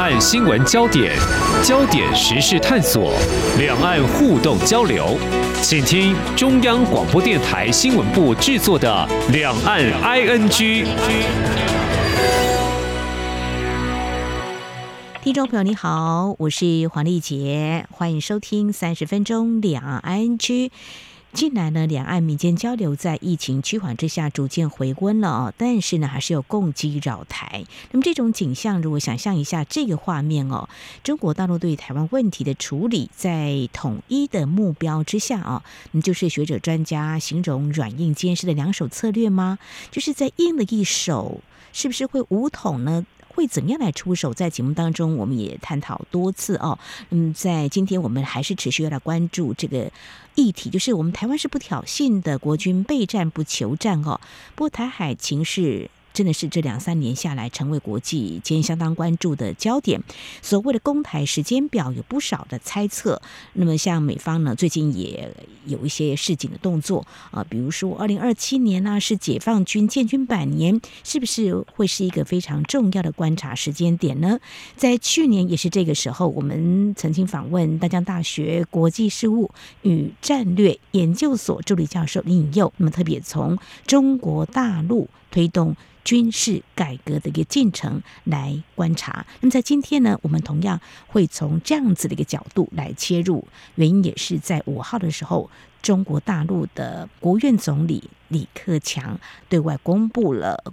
岸新闻焦点，焦点时事探索，两岸互动交流，请听中央广播电台新闻部制作的《两岸 ING》。听众朋友你好，我是黄丽杰，欢迎收听三十分钟两岸 ING。近来呢，两岸民间交流在疫情趋缓之下逐渐回温了哦，但是呢，还是有共机扰台。那么这种景象，如果想象一下这个画面哦，中国大陆对台湾问题的处理，在统一的目标之下啊，那就是学者专家形容软硬兼施的两手策略吗？就是在硬的一手，是不是会武统呢？会怎么样来出手？在节目当中，我们也探讨多次哦。嗯，在今天我们还是持续要来关注这个议题，就是我们台湾是不挑衅的国军备战不求战哦。不过台海情势。真的是这两三年下来，成为国际间相当关注的焦点。所谓的公台时间表有不少的猜测。那么，像美方呢，最近也有一些示警的动作啊，比如说二零二七年呢、是解放军建军百年，是不是会是一个非常重要的观察时间点呢？在去年也是这个时候，我们曾经访问大江大学国际事务与战略研究所助理教授林颖佑，那么特别从中国大陆推动。军事改革的一个进程来观察。那么在今天呢，我们同样会从这样子的一个角度来切入。原因也是在五号的时候，中国大陆的国务院总理李克强对外公布了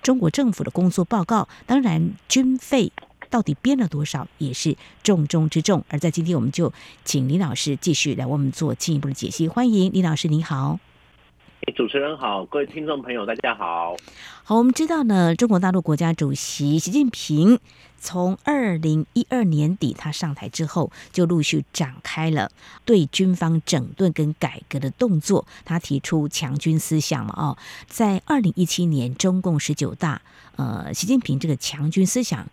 中国政府的工作报告。当然，军费到底编了多少也是重中之重。而在今天，我们就请李老师继续来为我们做进一步的解析。欢迎李老师，您好。主持人好，各位听众朋友，大家好。好，我们知道呢，中国大陆国家主席习近平从二零一二年底他上台之后，就陆续展开了对军方整顿跟改革的动作。他提出强军思想嘛，哦，在二零一七年中共十九大，呃，习近平这个强军思想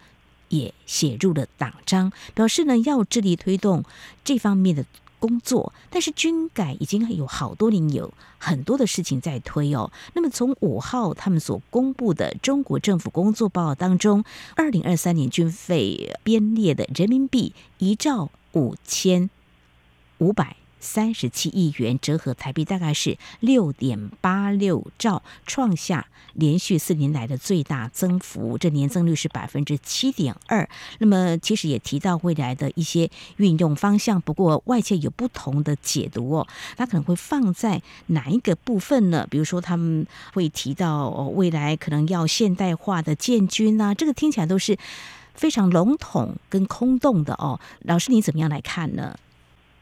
也写入了党章，表示呢要致力推动这方面的。工作，但是军改已经有好多年，有很多的事情在推哦。那么从五号他们所公布的中国政府工作报告当中，二零二三年军费编列的人民币一兆五千五百。三十七亿元，折合台币大概是六点八六兆，创下连续四年来的最大增幅，这年增率是百分之七点二。那么，其实也提到未来的一些运用方向，不过外界有不同的解读哦。它可能会放在哪一个部分呢？比如说，他们会提到未来可能要现代化的建军啊，这个听起来都是非常笼统跟空洞的哦。老师，你怎么样来看呢？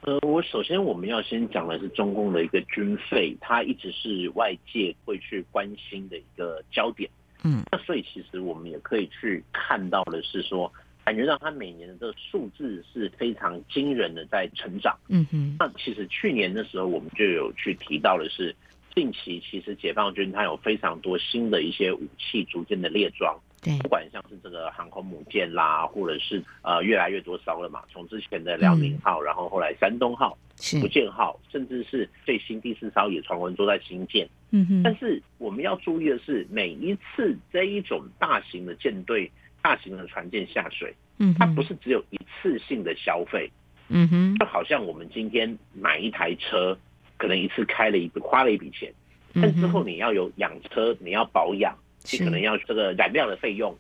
呃，我首先我们要先讲的是中共的一个军费，它一直是外界会去关心的一个焦点。嗯，那所以其实我们也可以去看到的是说，感觉到它每年的这个数字是非常惊人的在成长。嗯哼，那其实去年的时候我们就有去提到的是，近期其实解放军它有非常多新的一些武器逐渐的列装。对，不管像是这个航空母舰啦，或者是呃越来越多艘了嘛，从之前的辽宁号，嗯、然后后来山东号、福建号，甚至是最新第四艘也传闻都在新建。嗯哼。但是我们要注意的是，每一次这一种大型的舰队、大型的船舰下水，嗯，它不是只有一次性的消费。嗯哼。就好像我们今天买一台车，可能一次开了一笔花了一笔钱，但之后你要有养车，你要保养。你可能要这个燃料的费用，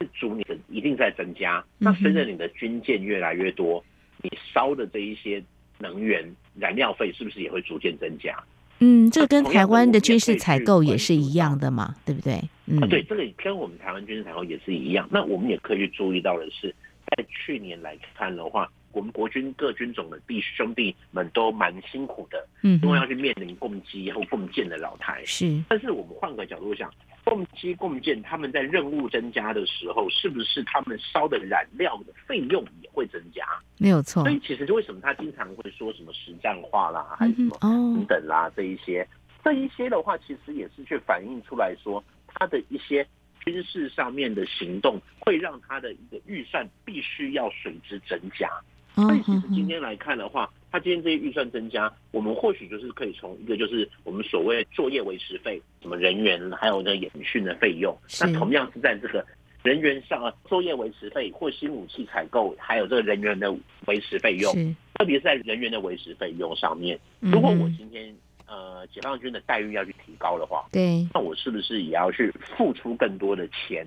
是逐年的一定在增加。那随着你的军舰越来越多，你烧的这一些能源燃料费是不是也会逐渐增加？嗯，这个跟台湾的军事采购也是一样的嘛，对不对？嗯，啊，对，这个跟我们台湾军事采购也是一样。那我们也可以去注意到的是，在去年来看的话，我们国军各军种的弟兄弟们都蛮辛苦的，嗯，因为要去面临共机或共建的老台。是，但是我们换个角度想。共机共建，他们在任务增加的时候，是不是他们烧的燃料的费用也会增加？没有错。所以其实就为什么他经常会说什么实战化啦，还是什么等等啦，这一些，这一些的话，其实也是去反映出来说，他的一些军事上面的行动，会让他的一个预算必须要随之增加。所以其实今天来看的话，他今天这些预算增加，我们或许就是可以从一个就是我们所谓作业维持费，什么人员还有那演训的费用，那同样是在这个人员上啊作业维持费或新武器采购，还有这个人员的维持费用，特别是在人员的维持费用上面，如果我今天呃解放军的待遇要去提高的话，对，那我是不是也要去付出更多的钱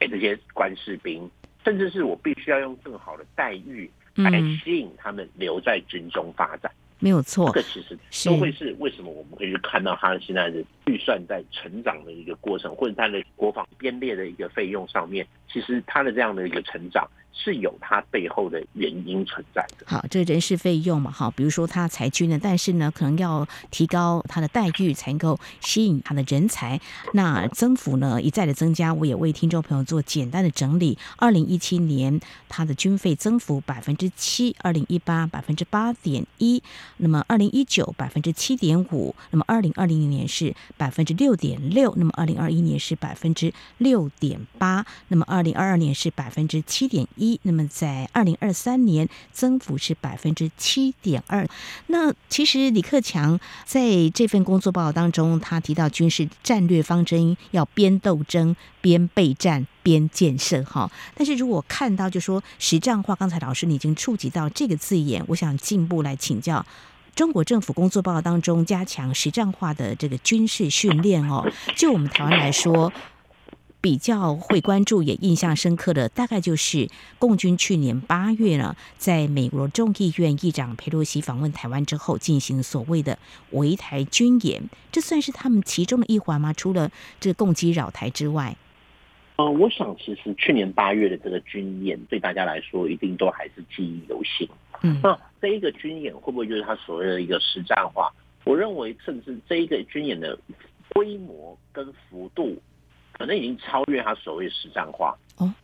给这些官士兵，甚至是我必须要用更好的待遇来吸引他们留在军中发展？没有错，这个其实都会是为什么我们会去看到他现在的预算在成长的一个过程，或者他的国防编列的一个费用上面，其实他的这样的一个成长。是有它背后的原因存在的。好，这个人事费用嘛，哈，比如说他裁军呢，但是呢，可能要提高他的待遇，才能够吸引他的人才。那增幅呢一再的增加，我也为听众朋友做简单的整理。二零一七年他的军费增幅百分之七，二零一八百分之八点一，那么二零一九百分之七点五，那么二零二零年是百分之六点六，那么二零二一年是百分之六点八，那么二零二二年是百分之七点一。一，那么在二零二三年增幅是百分之七点二。那其实李克强在这份工作报告当中，他提到军事战略方针要边斗争边备战边建设哈。但是如果看到就说实战化，刚才老师你已经触及到这个字眼，我想进一步来请教中国政府工作报告当中加强实战化的这个军事训练哦。就我们台湾来说。比较会关注也印象深刻的，大概就是共军去年八月呢，在美国众议院议长佩洛西访问台湾之后，进行所谓的围台军演，这算是他们其中的一环吗？除了这个共机扰台之外，呃，我想其实去年八月的这个军演，对大家来说一定都还是记忆犹新。嗯，那这一个军演会不会就是他所谓的一个实战化？我认为，甚至这一个军演的规模跟幅度。可能已经超越他所谓实战化，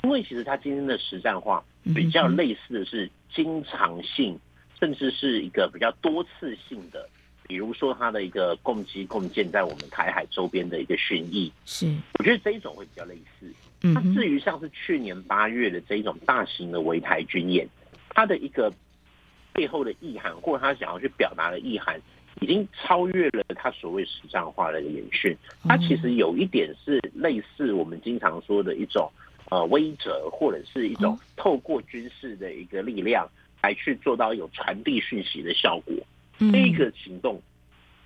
因为其实他今天的实战化比较类似的是经常性，甚至是一个比较多次性的，比如说他的一个共机共建在我们台海周边的一个巡弋，是，我觉得这一种会比较类似。那至于像是去年八月的这一种大型的围台军演，它的一个背后的意涵，或者他想要去表达的意涵。已经超越了他所谓实战化的演训，它其实有一点是类似我们经常说的一种呃威慑，或者是一种透过军事的一个力量来去做到有传递讯息的效果。这个行动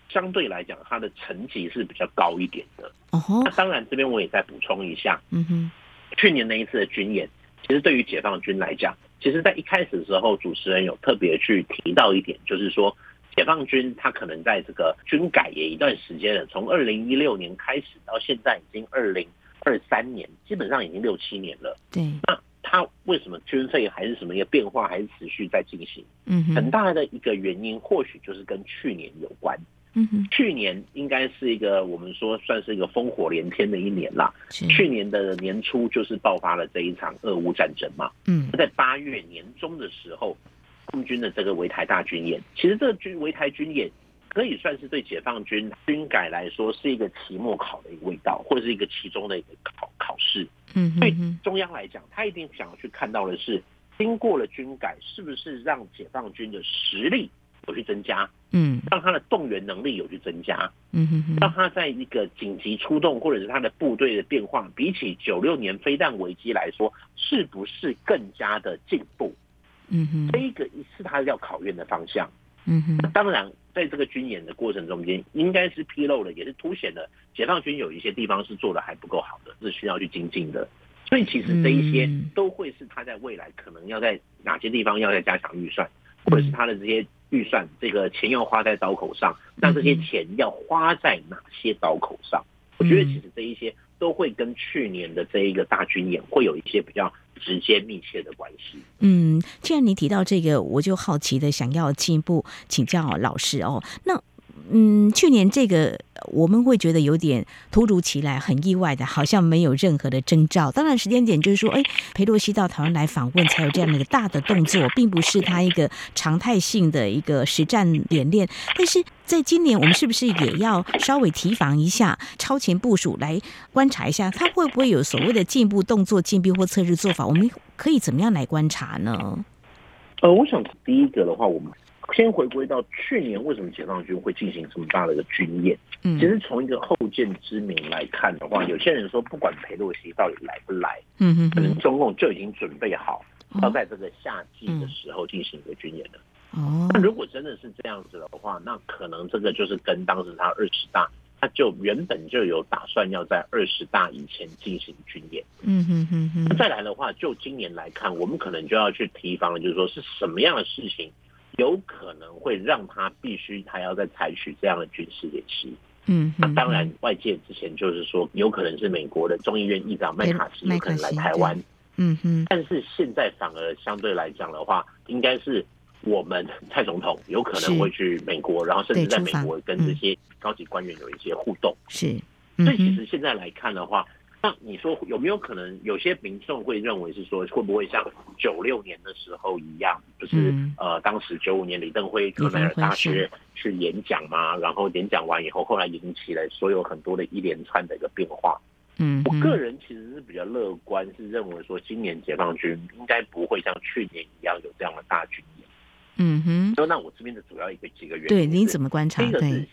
相对来讲，它的层级是比较高一点的。那当然，这边我也再补充一下，嗯哼，去年那一次的军演，其实对于解放军来讲，其实在一开始的时候，主持人有特别去提到一点，就是说。解放军他可能在这个军改也一段时间了，从二零一六年开始到现在已经二零二三年，基本上已经六七年了。对，那他为什么军费还是什么一个变化还是持续在进行？嗯，很大的一个原因或许就是跟去年有关。嗯哼，去年应该是一个我们说算是一个烽火连天的一年啦。去年的年初就是爆发了这一场俄乌战争嘛。嗯，在八月年中的时候。共军的这个围台大军演，其实这个军围台军演可以算是对解放军军改来说是一个期末考的一个味道，或者是一个其中的一个考考试。嗯，对中央来讲，他一定想要去看到的是，经过了军改，是不是让解放军的实力有去增加？嗯，让他的动员能力有去增加？嗯哼，让他在一个紧急出动，或者是他的部队的变化，比起九六年飞弹危机来说，是不是更加的进步？嗯哼，这一个是他要考验的方向。嗯哼，当然，在这个军演的过程中间，应该是披露了，也是凸显了解放军有一些地方是做的还不够好的，是需要去精进的。所以，其实这一些都会是他在未来可能要在哪些地方要再加强预算，或者是他的这些预算，这个钱要花在刀口上，那这些钱要花在哪些刀口上？我觉得，其实这一些都会跟去年的这一个大军演会有一些比较。直接密切的关系。嗯，既然你提到这个，我就好奇的想要进一步请教老师哦。那嗯，去年这个我们会觉得有点突如其来，很意外的，好像没有任何的征兆。当然，时间点就是说，哎，裴洛西到台湾来访问，才有这样的一个大的动作，并不是他一个常态性的一个实战演练。但是在今年，我们是不是也要稍微提防一下，超前部署来观察一下，他会不会有所谓的进一步动作、进逼或测试做法？我们可以怎么样来观察呢？呃，我想第一个的话，我们。先回归到去年，为什么解放军会进行这么大的一个军演？嗯，其实从一个后见之明来看的话，有些人说，不管裴洛西到底来不来，嗯嗯，可能中共就已经准备好要在这个夏季的时候进行一个军演了。哦，那如果真的是这样子的话，那可能这个就是跟当时他二十大。他就原本就有打算要在二十大以前进行军演，嗯哼哼哼。再来的话，就今年来看，我们可能就要去提防，就是说是什么样的事情有可能会让他必须他要再采取这样的军事演习。嗯，那当然，外界之前就是说有可能是美国的众议院议长麦卡锡有可能来台湾。嗯哼。但是现在反而相对来讲的话，应该是。我们蔡总统有可能会去美国，然后甚至在美国跟这些高级官员有一些互动。是，所以其实现在来看的话，那你说有没有可能有些民众会认为是说，会不会像九六年的时候一样，就是呃，当时九五年李登辉克莱尔大学去演讲嘛，然后演讲完以后，后来引起了所有很多的一连串的一个变化。嗯，我个人其实是比较乐观，是认为说今年解放军应该不会像去年一样有这样的大军演。嗯哼，那我这边的主要一个几个原因，对，您怎么观察？第一个是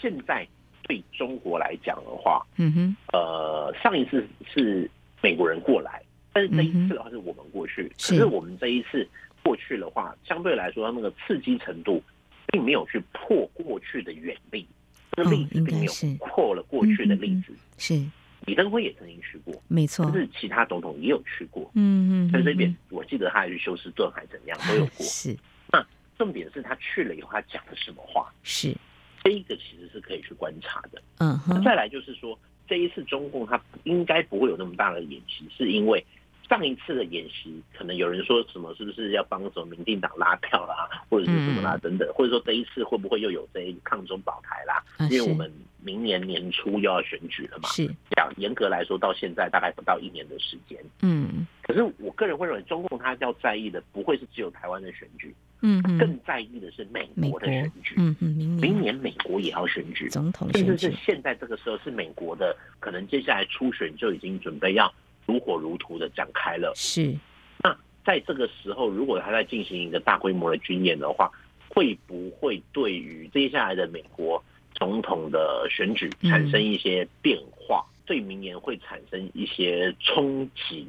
现在对中国来讲的话，嗯哼，呃，上一次是美国人过来，但是这一次的话是我们过去，嗯、可是。我们这一次过去的话，相对来说那个刺激程度并没有去破过去的远例，这个例子并没有破了过去的例子，是。李登辉也曾经去过，没错，但是其他总统也有去过，嗯嗯，在这边我记得他还去休斯顿还怎样都有过，是。那重点是他去了以后，他讲了什么话？是这一个其实是可以去观察的。嗯哼，再来就是说，这一次中共它应该不会有那么大的演习，是因为上一次的演习，可能有人说什么是不是要帮什么民进党拉票啦，或者是什么啦等等，或者说这一次会不会又有这一抗中保台啦？因为我们明年年初又要选举了嘛。是讲严格来说，到现在大概不到一年的时间。嗯，可是我个人会认为，中共他要在意的不会是只有台湾的选举。嗯，更在意的是美国的选举。嗯嗯，明年明年美国也要选举，总统甚至是现在这个时候是美国的，可能接下来初选就已经准备要如火如荼的展开了。是，那在这个时候，如果他在进行一个大规模的军演的话，会不会对于接下来的美国总统的选举产生一些变化？对明年会产生一些冲击？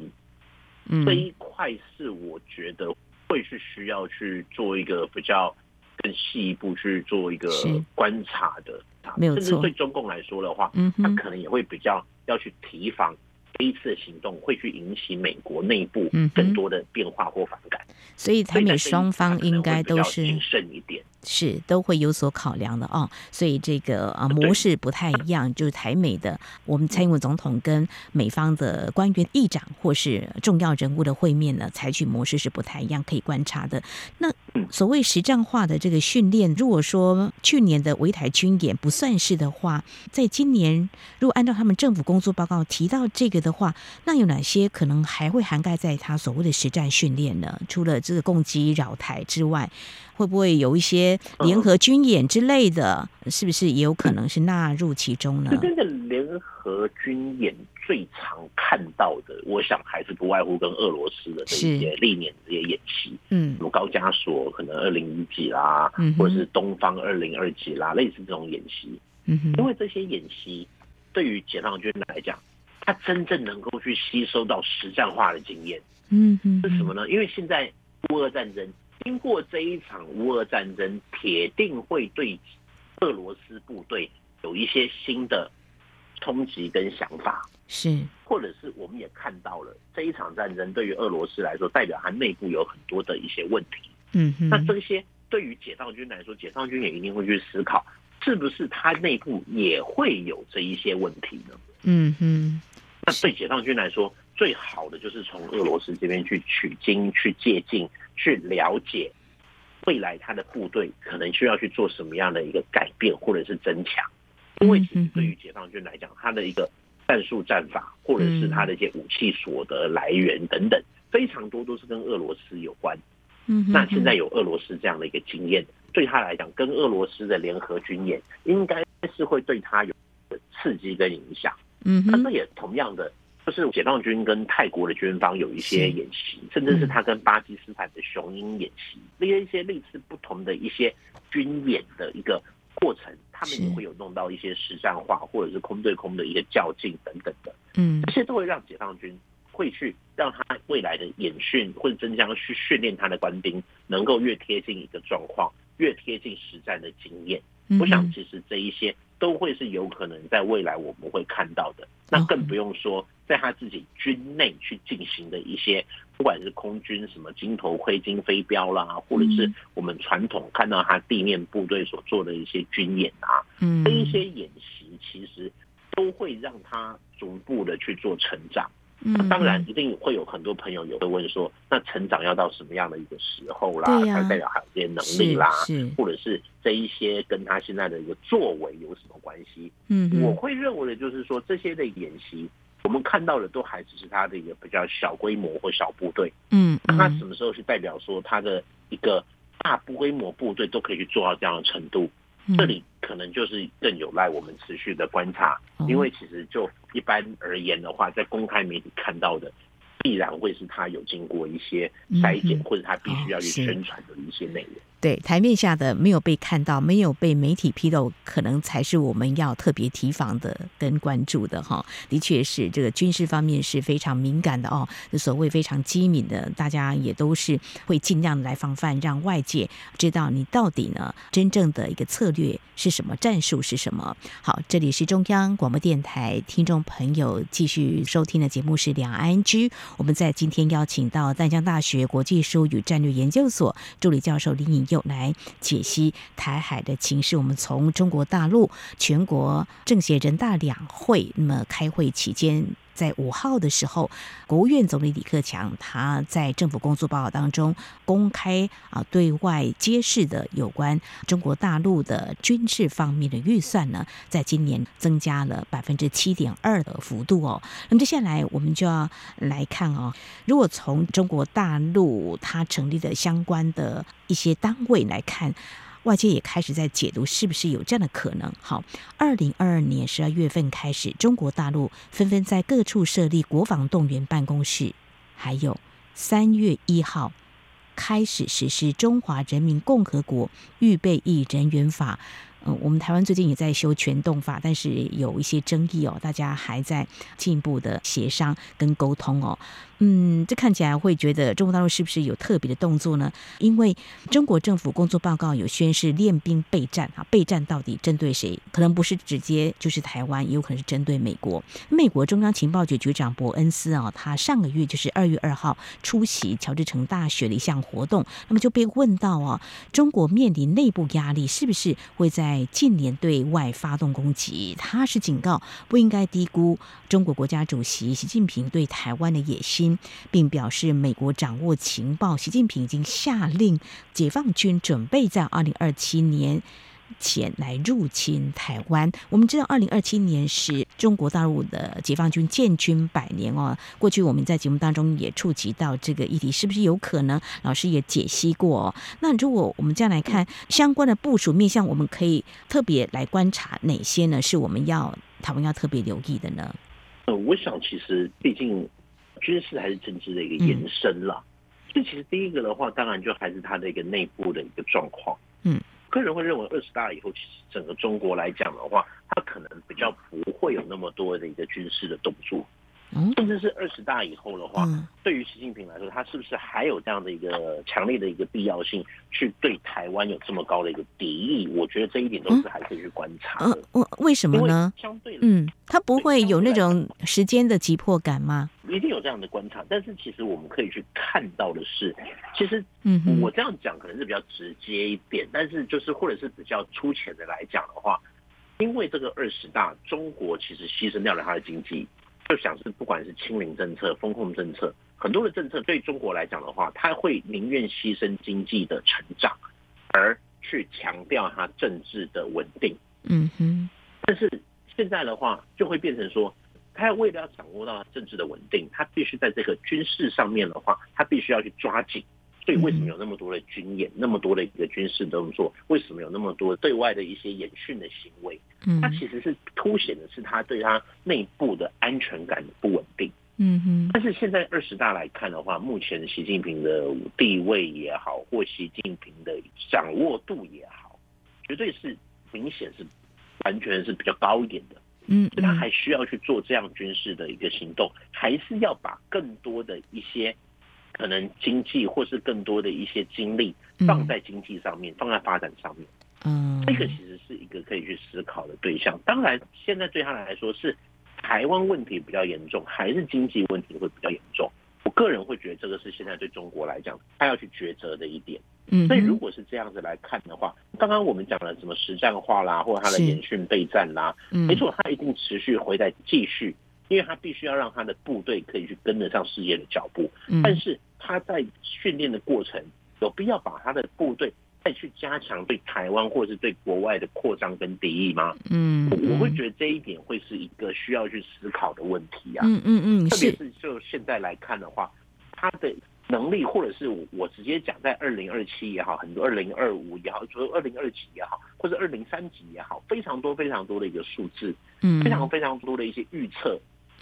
嗯，这一块是我觉得。会是需要去做一个比较更细一步去做一个观察的，没有错。甚至对中共来说的话，嗯，他可能也会比较要去提防这一次的行动会去引起美国内部更多的变化或反感。所以，台美双方应该都是谨慎一点。是都会有所考量的哦，所以这个啊模式不太一样，就是台美的我们蔡英文总统跟美方的官员、议长或是重要人物的会面呢，采取模式是不太一样，可以观察的。那所谓实战化的这个训练，如果说去年的围台军演不算是的话，在今年如果按照他们政府工作报告提到这个的话，那有哪些可能还会涵盖在他所谓的实战训练呢？除了这个攻击扰台之外，会不会有一些联合军演之类的？是不是也有可能是纳入其中呢？这边的联合军演最常看到的，我想还是不外乎跟俄罗斯的这一些历年这些演习，嗯，什么高加索可能二零一几啦，嗯，或者是东方二零二几啦，类似这种演习，嗯，因为这些演习对于解放军来讲，他真正能够去吸收到实战化的经验，嗯嗯，是什么呢？因为现在乌俄战争。经过这一场乌俄战争，铁定会对俄罗斯部队有一些新的冲击跟想法，是，或者是我们也看到了这一场战争对于俄罗斯来说，代表它内部有很多的一些问题。嗯，那这些对于解放军来说，解放军也一定会去思考，是不是它内部也会有这一些问题呢？嗯哼，那对解放军来说，最好的就是从俄罗斯这边去取经、去借镜。去了解未来他的部队可能需要去做什么样的一个改变或者是增强，因为其实对于解放军来讲，他的一个战术战法或者是他的一些武器所得来源等等，非常多都是跟俄罗斯有关。嗯，那现在有俄罗斯这样的一个经验，对他来讲，跟俄罗斯的联合军演应该是会对他有刺激跟影响。嗯，那这也同样的。就是解放军跟泰国的军方有一些演习，甚至是他跟巴基斯坦的雄鹰演习，那些一些类似不同的一些军演的一个过程，他们也会有弄到一些实战化，或者是空对空的一个较劲等等的，嗯，这些都会让解放军会去让他未来的演训或者真将去训练他的官兵，能够越贴近一个状况，越贴近实战的经验。我想，其实这一些都会是有可能在未来我们会看到的。那更不用说在他自己军内去进行的一些，不管是空军什么金头盔、金飞镖啦，或者是我们传统看到他地面部队所做的一些军演啊，这一些演习其实都会让他逐步的去做成长。那当然，一定会有很多朋友也会问说，那成长要到什么样的一个时候啦？才代表还有这些能力啦，或者是这一些跟他现在的一个作为有什么关系？嗯，我会认为的就是说，这些的演习，我们看到的都还只是他的一个比较小规模或小部队。嗯，那他什么时候是代表说他的一个大规模部队都可以去做到这样的程度？这里可能就是更有赖我们持续的观察，因为其实就一般而言的话，在公开媒体看到的，必然会是他有经过一些筛检，或者他必须要去宣传的一些内容。对，台面下的没有被看到，没有被媒体披露，可能才是我们要特别提防的跟关注的哈。的确是这个军事方面是非常敏感的哦，所谓非常机敏的，大家也都是会尽量来防范，让外界知道你到底呢真正的一个策略是什么，战术是什么。好，这里是中央广播电台听众朋友继续收听的节目是两岸 ING，我们在今天邀请到淡江大学国际事务与战略研究所助理教授林颖有来解析台海的情势。我们从中国大陆全国政协人大两会那么开会期间。在五号的时候，国务院总理李克强他在政府工作报告当中公开啊对外揭示的有关中国大陆的军事方面的预算呢，在今年增加了百分之七点二的幅度哦。那么接下来我们就要来看哦，如果从中国大陆它成立的相关的一些单位来看。外界也开始在解读，是不是有这样的可能？好，二零二二年十二月份开始，中国大陆纷纷在各处设立国防动员办公室，还有三月一号开始实施《中华人民共和国预备役人员法》。嗯，我们台湾最近也在修全动法，但是有一些争议哦，大家还在进一步的协商跟沟通哦。嗯，这看起来会觉得中国大陆是不是有特别的动作呢？因为中国政府工作报告有宣示练兵备战啊，备战到底针对谁？可能不是直接就是台湾，也有可能是针对美国。美国中央情报局局长伯恩斯啊，他上个月就是二月二号出席乔治城大学的一项活动，那么就被问到啊，中国面临内部压力，是不是会在近年对外发动攻击？他是警告不应该低估中国国家主席习近平对台湾的野心。并表示，美国掌握情报，习近平已经下令解放军准备在二零二七年前来入侵台湾。我们知道，二零二七年是中国大陆的解放军建军百年哦。过去我们在节目当中也触及到这个议题，是不是有可能？老师也解析过。哦那如果我们这样来看相关的部署面向，我们可以特别来观察哪些呢？是我们要台湾要特别留意的呢？呃，我想其实毕竟。军事还是政治的一个延伸啦，这、嗯、其实第一个的话，当然就还是它的一个内部的一个状况。嗯，个人会认为二十大以后，其实整个中国来讲的话，它可能比较不会有那么多的一个军事的动作。甚至是二十大以后的话，嗯、对于习近平来说，他是不是还有这样的一个强烈的一个必要性，去对台湾有这么高的一个敌意？我觉得这一点都是还可以去观察的。嗯，为什么呢？相对，嗯，他不会有那种时间的急迫感吗？一定有这样的观察，但是其实我们可以去看到的是，其实，嗯，我这样讲可能是比较直接一点，但是就是或者是比较粗浅的来讲的话，因为这个二十大，中国其实牺牲掉了它的经济。就想是不管是清零政策、风控政策，很多的政策对中国来讲的话，他会宁愿牺牲经济的成长，而去强调它政治的稳定。嗯哼。但是现在的话，就会变成说，他为了要掌握到政治的稳定，他必须在这个军事上面的话，他必须要去抓紧所以为什么有那么多的军演，那么多的一个军事动作？为什么有那么多对外的一些演训的行为？嗯它其实是凸显的是他对他内部的安全感的不稳定。嗯哼。但是现在二十大来看的话，目前习近平的地位也好，或习近平的掌握度也好，绝对是明显是完全是比较高一点的。嗯。所以他还需要去做这样军事的一个行动，还是要把更多的一些。可能经济或是更多的一些精力放在经济上面，嗯、放在发展上面，嗯，这个其实是一个可以去思考的对象。当然，现在对他来说是台湾问题比较严重，还是经济问题会比较严重？我个人会觉得这个是现在对中国来讲，他要去抉择的一点。嗯，所以如果是这样子来看的话，刚刚我们讲了什么实战化啦，或者他的演训备战啦，嗯、没错，他一定持续会在继续。因为他必须要让他的部队可以去跟得上世界的脚步，但是他在训练的过程有必要把他的部队再去加强对台湾或者是对国外的扩张跟敌意吗？嗯，我会觉得这一点会是一个需要去思考的问题啊。嗯嗯嗯，特别是就现在来看的话，他的能力或者是我直接讲，在二零二七也好，很多二零二五也好，说二零二几也好，或者二零三几也好，非常多非常多的一个数字，嗯，非常非常多的一些预测。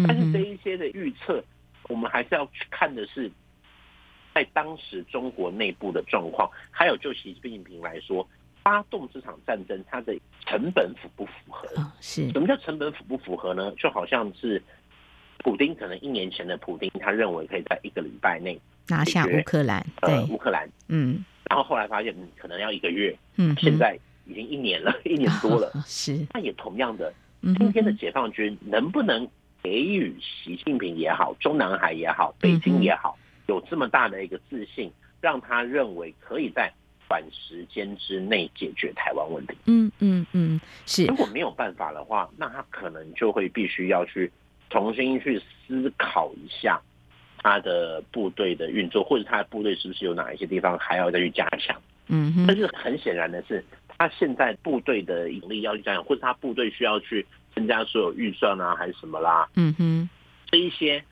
但是这一些的预测，我们还是要去看的是，在当时中国内部的状况，还有就习近平来说，发动这场战争，它的成本符不符合？是。什么叫成本符不符合呢？就好像是普丁可能一年前的普丁，他认为可以在一个礼拜内拿下乌克兰，对。乌克兰，嗯，然后后来发现，嗯，可能要一个月，嗯，现在已经一年了，一年多了，是，那也同样的，今天的解放军能不能？给予习近平也好，中南海也好，北京也好，有这么大的一个自信，让他认为可以在短时间之内解决台湾问题。嗯嗯嗯，是。如果没有办法的话，那他可能就会必须要去重新去思考一下他的部队的运作，或者他的部队是不是有哪一些地方还要再去加强。嗯哼。但是很显然的是，他现在部队的引力要去加强，或者他部队需要去。增加所有预算啊，还是什么啦？嗯哼，这一些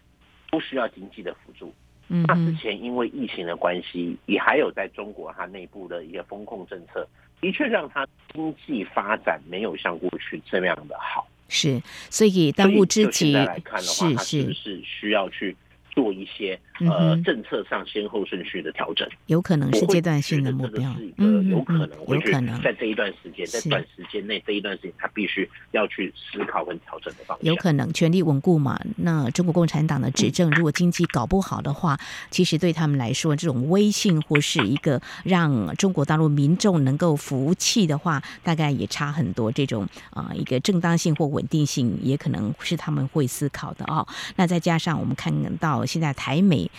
不需要经济的辅助。嗯，那之前因为疫情的关系，也还有在中国它内部的一个风控政策，的确让它经济发展没有像过去这样的好。是，所以当务之急，来看的话，它是不是需要去？做一些呃政策上先后顺序的调整，有可能是阶段性的目标，嗯，有可能，有可能在这一段时间，在短时间内，这一段时间他必须要去思考跟调整的方向。有可能权力稳固嘛？那中国共产党的执政，如果经济搞不好的话，其实对他们来说，这种威信或是一个让中国大陆民众能够服气的话，大概也差很多。这种啊，一个正当性或稳定性，也可能是他们会思考的哦。那再加上我们看到。现在台美。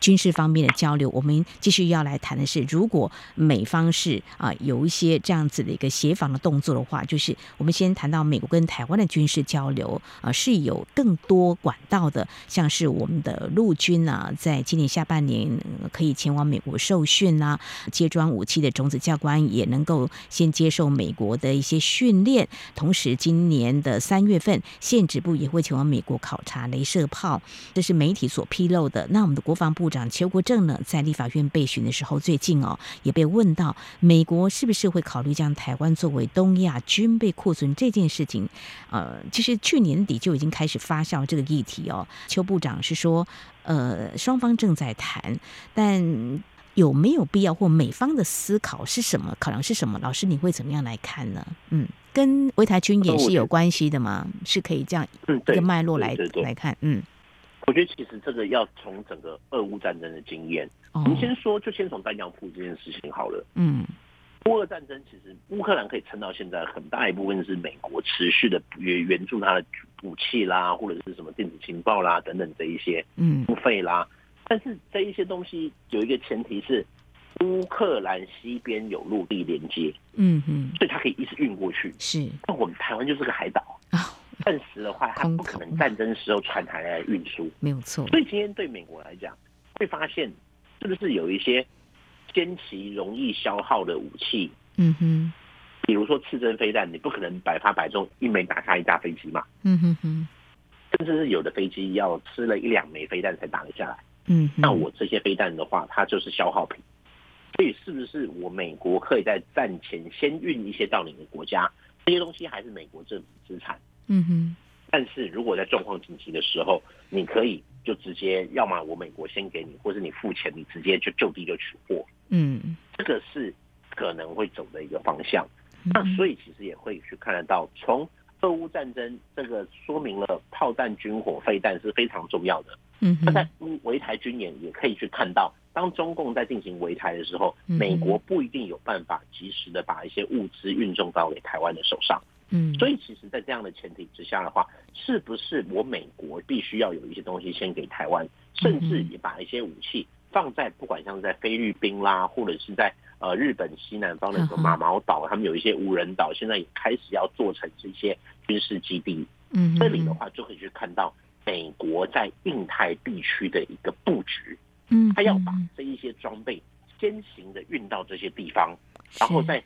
军事方面的交流，我们继续要来谈的是，如果美方是啊有一些这样子的一个协防的动作的话，就是我们先谈到美国跟台湾的军事交流啊，是有更多管道的，像是我们的陆军啊，在今年下半年可以前往美国受训啊，接装武器的种子教官也能够先接受美国的一些训练，同时今年的三月份，宪指部也会前往美国考察镭射炮，这是媒体所披露的。那我们的国防部。部长邱国正呢，在立法院备询的时候，最近哦也被问到，美国是不是会考虑将台湾作为东亚军备库存这件事情？呃，其实去年底就已经开始发酵这个议题哦。邱部长是说，呃，双方正在谈，但有没有必要或美方的思考是什么？考量是什么？老师，你会怎么样来看呢？嗯，跟围台军演是有关系的吗？是可以这样一个脉络来来看，嗯。我觉得其实这个要从整个俄乌战争的经验，我们先说，就先从弹药库这件事情好了。嗯，乌俄战争其实乌克兰可以撑到现在，很大一部分是美国持续的援援助它的武器啦，或者是什么电子情报啦等等这一些，嗯，付费啦。但是这一些东西有一个前提是，乌克兰西边有陆地连接，嗯嗯，所以它可以一直运过去。是，那我们台湾就是个海岛啊。暂时的话，它不可能战争时候传台来运输，没有错。所以今天对美国来讲，会发现是不是有一些先期容易消耗的武器？嗯哼，比如说刺针飞弹，你不可能百发百中，一枚打下一架飞机嘛。嗯哼哼，甚至是有的飞机要吃了一两枚飞弹才打得下来。嗯，那我这些飞弹的话，它就是消耗品。所以是不是我美国可以在战前先运一些到你的国家？这些东西还是美国政府资产。嗯哼。但是如果在状况紧急的时候，你可以就直接，要么我美国先给你，或是你付钱，你直接就就地就取货。嗯，这个是可能会走的一个方向。那所以其实也会去看得到，从俄乌战争这个说明了炮弹、军火、飞弹是非常重要的。嗯，那在围台军演也可以去看到。当中共在进行围台的时候，美国不一定有办法及时的把一些物资运送到给台湾的手上。嗯，所以其实，在这样的前提之下的话，是不是我美国必须要有一些东西先给台湾，甚至也把一些武器放在不管像在菲律宾啦，或者是在呃日本西南方的什么马毛岛，他们有一些无人岛，现在也开始要做成这些军事基地。嗯，这里的话就可以去看到美国在印太地区的一个布局。嗯，他要把这一些装备先行的运到这些地方，然后在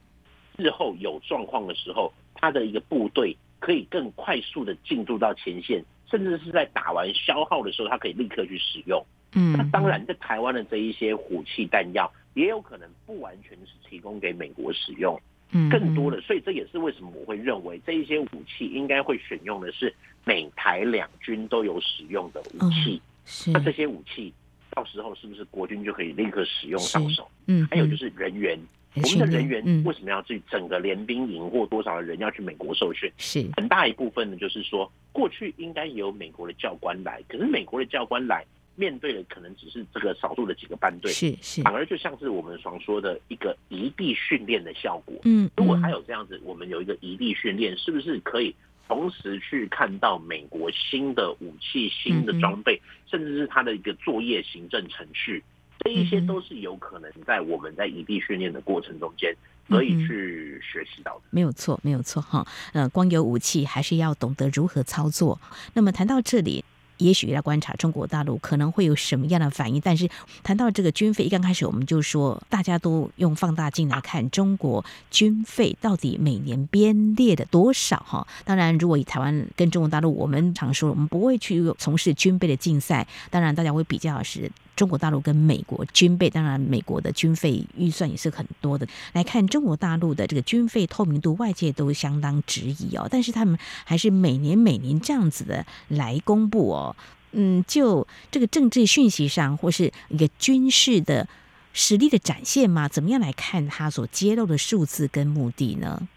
日后有状况的时候，他的一个部队可以更快速的进入到前线，甚至是在打完消耗的时候，他可以立刻去使用。嗯，那当然，在台湾的这一些武器弹药，也有可能不完全是提供给美国使用，嗯，更多的，所以这也是为什么我会认为这一些武器应该会选用的是美台两军都有使用的武器。是，那这些武器。到时候是不是国军就可以立刻使用上手？嗯，还有就是人员，我们的人员为什么要去整个联兵营或多少的人要去美国受训？是很大一部分呢，就是说过去应该也有美国的教官来，可是美国的教官来面对的可能只是这个少数的几个班队，是是，反而就像是我们常说的一个移地训练的效果。嗯，如果还有这样子，我们有一个移地训练，是不是可以？同时去看到美国新的武器、新的装备，甚至是它的一个作业行政程序，这一些都是有可能在我们在异地训练的过程中间可以去学习到的。没有错，没有错哈。呃，光有武器，还是要懂得如何操作。那么谈到这里。也许要观察中国大陆可能会有什么样的反应，但是谈到这个军费，一刚开始我们就说，大家都用放大镜来看中国军费到底每年编列的多少哈。当然，如果以台湾跟中国大陆，我们常说我们不会去从事军备的竞赛，当然大家会比较是。中国大陆跟美国军备，当然美国的军费预算也是很多的。来看中国大陆的这个军费透明度，外界都相当质疑哦。但是他们还是每年每年这样子的来公布哦。嗯，就这个政治讯息上，或是一个军事的实力的展现吗？怎么样来看他所揭露的数字跟目的呢？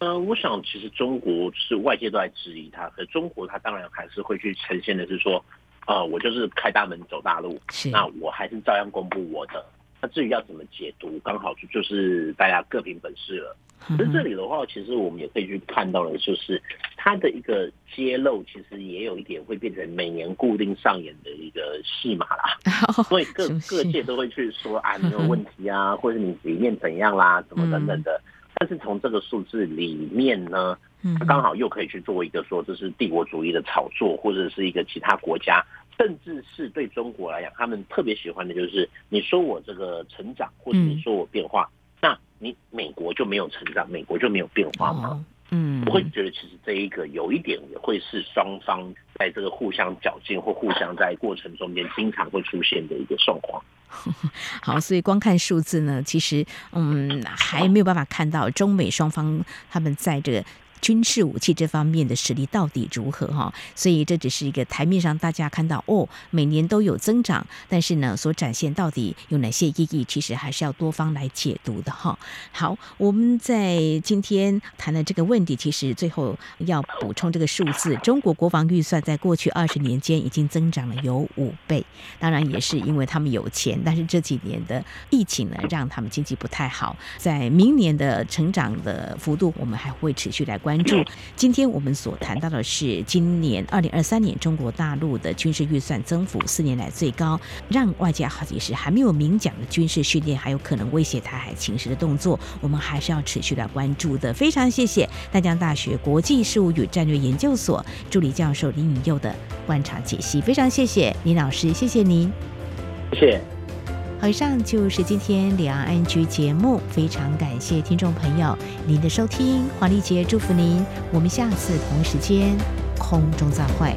呃，我想其实中国是外界都在质疑他，可中国他当然还是会去呈现的是说。呃，我就是开大门走大路，那我还是照样公布我的。那至于要怎么解读，刚好就就是大家各凭本事了。可是这里的话，其实我们也可以去看到的，就是它的一个揭露，其实也有一点会变成每年固定上演的一个戏码啦。所以各各界都会去说啊，你有问题啊，或者你里面怎样啦，怎么等等的。但是从这个数字里面呢，它刚好又可以去做一个说，这是帝国主义的炒作，或者是一个其他国家。甚至是对中国来讲，他们特别喜欢的就是你说我这个成长，或者你说我变化，嗯、那你美国就没有成长，美国就没有变化吗？哦、嗯，我会觉得其实这一个有一点也会是双方在这个互相较劲或互相在过程中间经常会出现的一个状况。好，所以光看数字呢，其实嗯还没有办法看到中美双方他们在这个。军事武器这方面的实力到底如何哈？所以这只是一个台面上大家看到哦，每年都有增长，但是呢，所展现到底有哪些意义，其实还是要多方来解读的哈。好，我们在今天谈的这个问题，其实最后要补充这个数字：中国国防预算在过去二十年间已经增长了有五倍，当然也是因为他们有钱，但是这几年的疫情呢，让他们经济不太好。在明年的成长的幅度，我们还会持续来关。关注，今天我们所谈到的是今年二零二三年中国大陆的军事预算增幅四年来最高，让外界好奇是还没有明讲的军事训练，还有可能威胁台海情势的动作，我们还是要持续来关注的。非常谢谢淡江大学国际事务与战略研究所助理教授林颖佑的观察解析，非常谢谢林老师，谢谢您，谢谢。好，以上就是今天两岸局节目，非常感谢听众朋友您的收听，黄丽杰祝福您，我们下次同一时间空中再会。